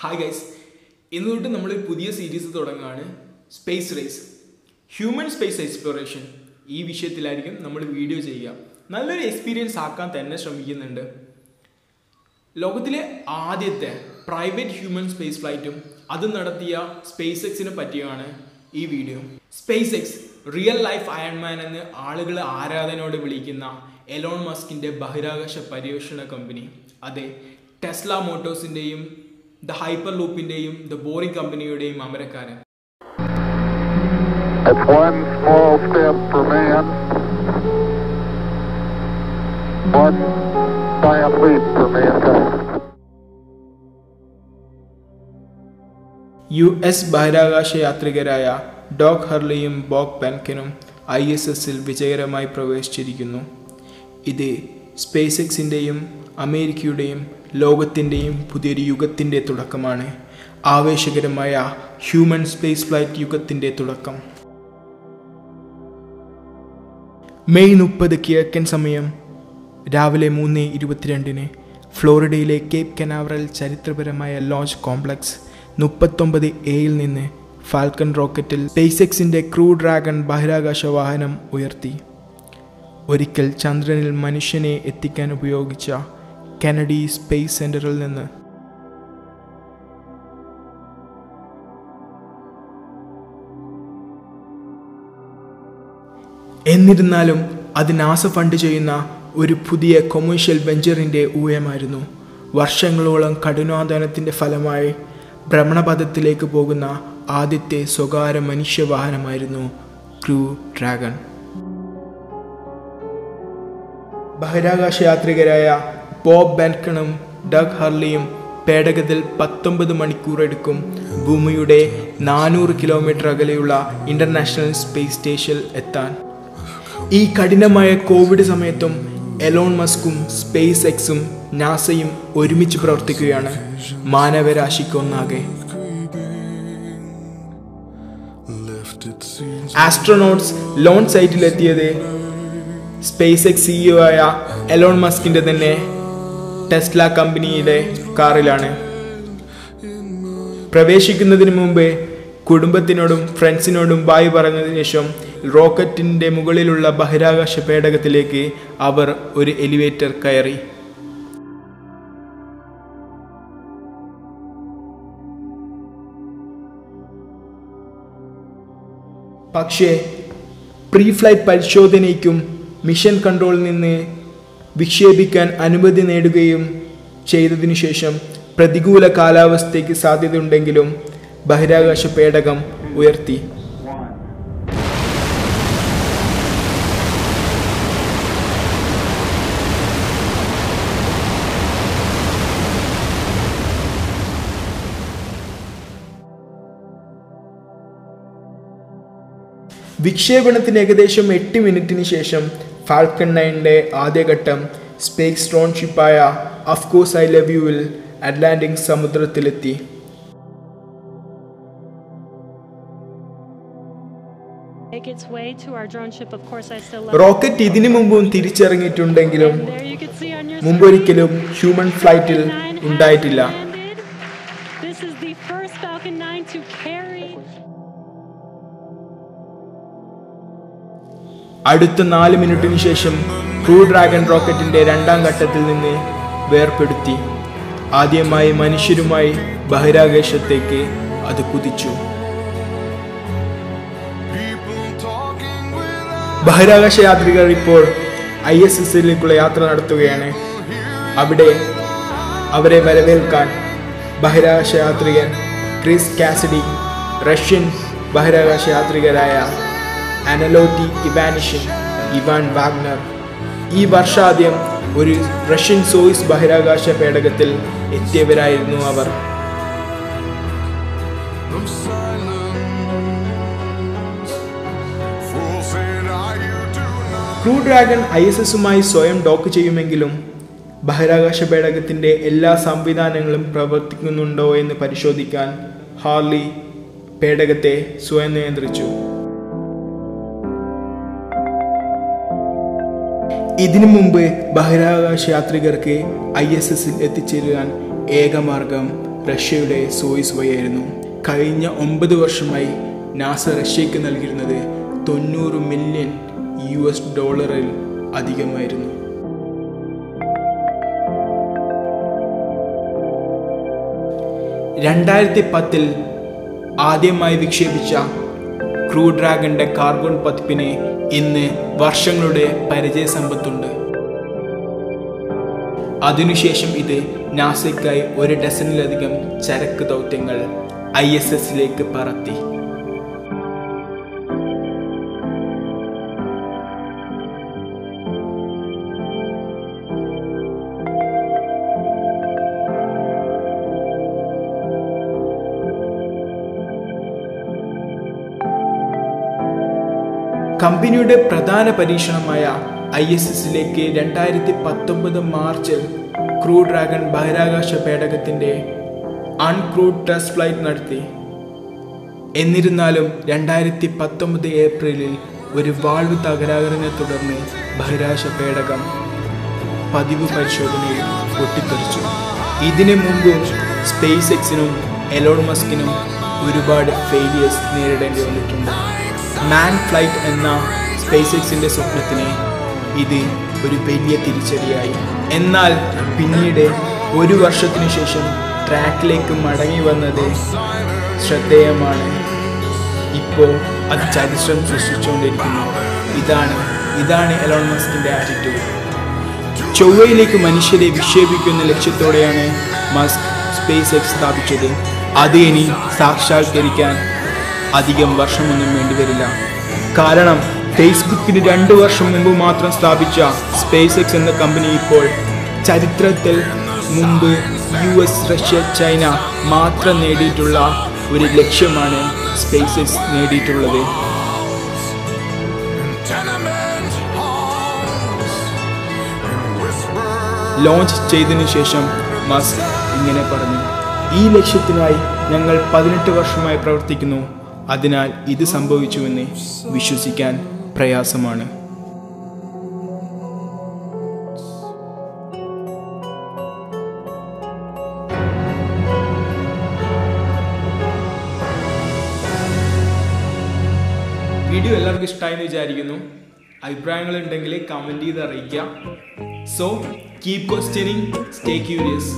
Hi guys ഇന്ന് തൊട്ട് നമ്മൾ പുതിയ സീരീസ് തുടങ്ങുകയാണ് space race human space exploration ഈ വിഷയത്തിലായിരിക്കും നമ്മൾ വീഡിയോ ചെയ്യുക. നല്ലൊരു എക്സ്പീരിയൻസ് ആക്കാൻ തന്നെ ശ്രമിക്കുന്നുണ്ട്. ലോകത്തിലെ ആദ്യത്തെ പ്രൈവറ്റ് ഹ്യൂമൻ സ്പേസ് ഫ്ലൈറ്റും അത് നടത്തിയ സ്പേസ് എക്സിനെ പറ്റിയാണ് ഈ video space X real life Iron Man എന്ന് ആളുകൾ ആരാധനയോട് വിളിക്കുന്ന എലോൺ മസ്കിന്റെ ബഹിരാകാശ പര്യവേഷണ കമ്പനി അതെ ടെസ്ല മോട്ടോഴ്സിന്റെയും ദ ഹൈപ്പർ ലൂപ്പിന്റെയും ദ ബോറിംഗ് കമ്പനിയുടെയും അമരക്കാരൻ It's one small step for man, one giant leap for mankind. U S ബഹിരാകാശ യാത്രികരായ ഡോഗ് ഹർലിയും ബോക് പെൻകിനും ഐ എസ് എസിൽ വിജയകരമായി പ്രവേശിച്ചിരിക്കുന്നു ഇത് സ്പേസ് എക്സിന്റെയും അമേരിക്കയുടെയും ലോകത്തിന്റെയും പുതിയൊരു യുഗത്തിന്റെ തുടക്കമാണ്. ആവേശകരമായ ഹ്യൂമൻ സ്പേസ് ഫ്ലൈറ്റ് യുഗത്തിന്റെ തുടക്കം. മെയ് മുപ്പത് കിഴക്കൻ സമയം രാവിലെ മൂന്ന് ഇരുപത്തിരണ്ടിന് ഫ്ലോറിഡയിലെ കേപ്പ് കനാവറൽ ചരിത്രപരമായ ലോഞ്ച് കോംപ്ലക്സ് മുപ്പത്തൊമ്പത് എയിൽ നിന്ന് ഫാൽക്കൺ റോക്കറ്റിൽ സ്പേസ് എക്സിന്റെ ക്രൂ ഡ്രാഗൺ ബഹിരാകാശ വാഹനം ഉയർത്തി. ഒരിക്കൽ ചന്ദ്രനിൽ മനുഷ്യനെ എത്തിക്കാൻ ഉപയോഗിച്ച കെനഡി സ്പേസ് സെന്ററിൽ നിന്ന്. എന്നിരുന്നാലും അത് നാസ ഫണ്ട് ചെയ്യുന്ന ഒരു പുതിയ കൊമേഴ്ഷ്യൽ വെഞ്ചറിന്റെ ഊയമായിരുന്നു വർഷങ്ങളോളം കഠിനാധ്വാനത്തിന്റെ ഫലമായി ഭ്രമണപഥത്തിലേക്ക് പോകുന്ന ആദ്യത്തെ സ്വകാര്യ മനുഷ്യവാഹനമായിരുന്നു ക്രൂ ഡ്രാഗൺ. ബഹിരാകാശ യാത്രികരായ ബോബ് ബാൻകണും ഡഗ് ഹർലിയും പേടകത്തിൽ പത്തൊമ്പത് മണിക്കൂർ എടുക്കും ഭൂമിയുടെ നാനൂറ് കിലോമീറ്റർ അകലെയുള്ള ഇന്റർനാഷണൽ സ്പേസ് സ്റ്റേഷനിൽ എത്താൻ. ഈ കഠിനമായ കോവിഡ് സമയത്തും എലോൺ മസ്കും സ്പേസ് എക്സും നാസയും ഒരുമിച്ച് പ്രവർത്തിക്കുകയാണ് മാനവരാശിക്കൊന്നാകെ. ആസ്ട്രോനോട്ട്സ് ലോൺ സൈറ്റിലെത്തിയത് സ്പേസ് എക്സ് സിഇഒ ആയ എലോൺ മസ്കിന്റെ തന്നെ ടെസ്ല കമ്പനിയുടെ കാറിലാണ്. പ്രവേശിക്കുന്നതിന് മുമ്പ് കുടുംബത്തിനോടും ഫ്രണ്ട്സിനോടും ബായ് പറഞ്ഞതിന് ശേഷം റോക്കറ്റിന്റെ മുകളിലുള്ള ബഹിരാകാശ പേടകത്തിലേക്ക് അവർ ഒരു എലിവേറ്റർ കയറി. പക്ഷേ പ്രീ ഫ്ലൈറ്റ് പരിശോധനയ്ക്കും മിഷൻ കൺട്രോളിൽ നിന്ന് വിക്ഷേപിക്കാൻ അനുമതി നേടുകയും ചെയ്തതിനു ശേഷം പ്രതികൂല കാലാവസ്ഥയ്ക്ക് സാധ്യതയുണ്ടെങ്കിലും ബഹിരാകാശ പേടകം ഉയർത്തി. വിക്ഷേപണത്തിന് ഏകദേശം എട്ട് മിനിറ്റിന് ശേഷം ഫാൽക്കൺ നയന്റെ ആദ്യഘട്ടം സ്പേസ് ഡ്രോൺ ഷിപ്പായ അഫ്കോഴ്സ് ഐ ലവ് യുവിൽ അറ്റ്ലാന്റിക് സമുദ്രത്തിലെത്തി Make its way to our drone ship. Of course, I love rocket ഇതിനു മുമ്പും തിരിച്ചിറങ്ങിയിട്ടുണ്ടെങ്കിലും മുമ്പൊരിക്കലും ഹ്യൂമൻ ഫ്ലൈറ്റിൽ Falcon 9 has ഉണ്ടായിട്ടില്ല അടുത്ത നാല് മിനിറ്റിന് ശേഷം ക്രൂ ഡ്രാഗൺ റോക്കറ്റിന്റെ രണ്ടാം ഘട്ടത്തിൽ നിന്ന് വേർപ്പെടുത്തി ആദ്യമായി മനുഷ്യരുമായി ബഹിരാകാശത്തേക്ക് അത് കുതിച്ചു. ബഹിരാകാശ യാത്രികർ ഇപ്പോൾ ഐ എസ് എസിലേക്കുള്ള യാത്ര നടത്തുകയാണ്. അവിടെ അവരെ വരവേൽക്കാൻ ബഹിരാകാശ യാത്രികൻ ക്രിസ് കാസിഡി റഷ്യൻ ബഹിരാകാശ യാത്രികരായ അനലോറ്റി ഇവാനിഷൻ ഇവാൻ വാഗ്നർ. ഈ വർഷാദ്യം ഒരു റഷ്യൻ സോയിസ് ബഹിരാകാശ പേടകത്തിൽ എത്തിയവരായിരുന്നു അവർ. ക്രൂ ഡ്രാഗൺ ഐ എസ് എസുമായി സ്വയം ഡോക്ക് ചെയ്യുമെങ്കിലും ബഹിരാകാശ പേടകത്തിന്റെ എല്ലാ സംവിധാനങ്ങളും പ്രവർത്തിക്കുന്നുണ്ടോ എന്ന് പരിശോധിക്കാൻ ഹാർലി പേടകത്തെ സ്വയം നിയന്ത്രിച്ചു. ഇതിനു മുമ്പ് ബഹിരാകാശ യാത്രികർക്ക് ഐ എസ് എസിൽ എത്തിച്ചേരാൻ ഏകമാർഗം റഷ്യയുടെ സോയിസ് വഴിയായിരുന്നു. കഴിഞ്ഞ ഒമ്പത് വർഷമായി നാസ റഷ്യക്ക് നൽകിയിരുന്നത് തൊണ്ണൂറ് മില്യൺ യു എസ് ഡോളറിൽ അധികമായിരുന്നു. രണ്ടായിരത്തി പത്തിൽ ആദ്യമായി വിക്ഷേപിച്ച ക്രൂ ഡ്രാഗന്റെ കാർഗോൺ പതിപ്പിന് ഇന്ന് വർഷങ്ങളുടെ പരിചയ സമ്പത്തുണ്ട് അതിനുശേഷം ഇത് നാസയ്ക്കായി ഒരു ഡസനിലധികം ചരക്ക് ദൗത്യങ്ങൾ ഐ എസ് എസിലേക്ക് പറത്തി. കമ്പനിയുടെ പ്രധാന പരീക്ഷണമായ ഐ എസ് എസിലേക്ക് രണ്ടായിരത്തി പത്തൊമ്പത് മാർച്ചിൽ ക്രൂ ഡ്രാഗൺ ബഹിരാകാശ പേടകത്തിന്റെ അൺക്രൂഡ് ടെസ്റ്റ് ഫ്ലൈറ്റ് നടത്തി. എന്നിരുന്നാലും രണ്ടായിരത്തി പത്തൊമ്പത് ഏപ്രിലിൽ ഒരു വാൾവ് തകരാറിനെ തുടർന്ന് ബഹിരാകാശ പേടകം പതിവ് പരിശോധനയിൽ പൊട്ടിത്തെറിച്ചു. ഇതിനു മുമ്പും സ്പേസ് എക്സിനും എലോൺ മസ്കിനും ഒരുപാട് ഫെയിലിയേഴ്സ് നേരിടേണ്ടി വന്നിട്ടുണ്ട്. മാൻ ഫ്ലൈറ്റ് എന്ന സ്പേസ് എക്സിന്റെ സ്വപ്നത്തിന് ഇത് ഒരു വലിയ തിരിച്ചടിയായി. എന്നാൽ പിന്നീട് ഒരു വർഷത്തിനു ശേഷം ട്രാക്കിലേക്ക് മടങ്ങി വന്നത് ശ്രദ്ധേയമാണ്. ഇപ്പോൾ അത് ചരിത്രം സൃഷ്ടിച്ചുകൊണ്ടിരിക്കുന്നു. ഇതാണ് ഇതാണ് എലോൺ മസ്കിന്റെ ആറ്റിറ്റ്യൂഡ് ചൊവ്വയിലേക്ക് മനുഷ്യരെ വിക്ഷേപിക്കുന്ന ലക്ഷ്യത്തോടെയാണ് മസ്ക് സ്പേസ് എക്സ് സ്ഥാപിച്ചത്. അത് ഇനി സാക്ഷാത്കരിക്കാൻ അധികം വർഷമൊന്നും വേണ്ടിവരില്ല കാരണം ഫേസ്ബുക്കിന് രണ്ടു വർഷം മുമ്പ് മാത്രം സ്ഥാപിച്ച സ്പേസ് എക്സ് എന്ന കമ്പനി ഇപ്പോൾ ചരിത്രത്തിൽ മുമ്പ് യു എസ് റഷ്യ ചൈന മാത്രം നേടിയിട്ടുള്ള ഒരു ലക്ഷ്യമാണ് സ്പേസ് എക്സ് നേടിയിട്ടുള്ളത്. ലോഞ്ച് ചെയ്തതിനു ശേഷം മസ് ഇങ്ങനെ പറഞ്ഞു ഈ ലക്ഷ്യത്തിനായി ഞങ്ങൾ പതിനെട്ട് വർഷമായി പ്രവർത്തിക്കുന്നു. അതിനാൽ ഇത് സംഭവിച്ചുവെന്ന് വിശ്വസിക്കാൻ പ്രയാസമാണ്. വീഡിയോ എല്ലാവർക്കും ഇഷ്ടമായെന്ന് വിചാരിക്കുന്നു. അഭിപ്രായങ്ങൾ ഉണ്ടെങ്കിൽ കമന്റ് ചെയ്ത് അറിയിക്കാം so keep questioning stay curious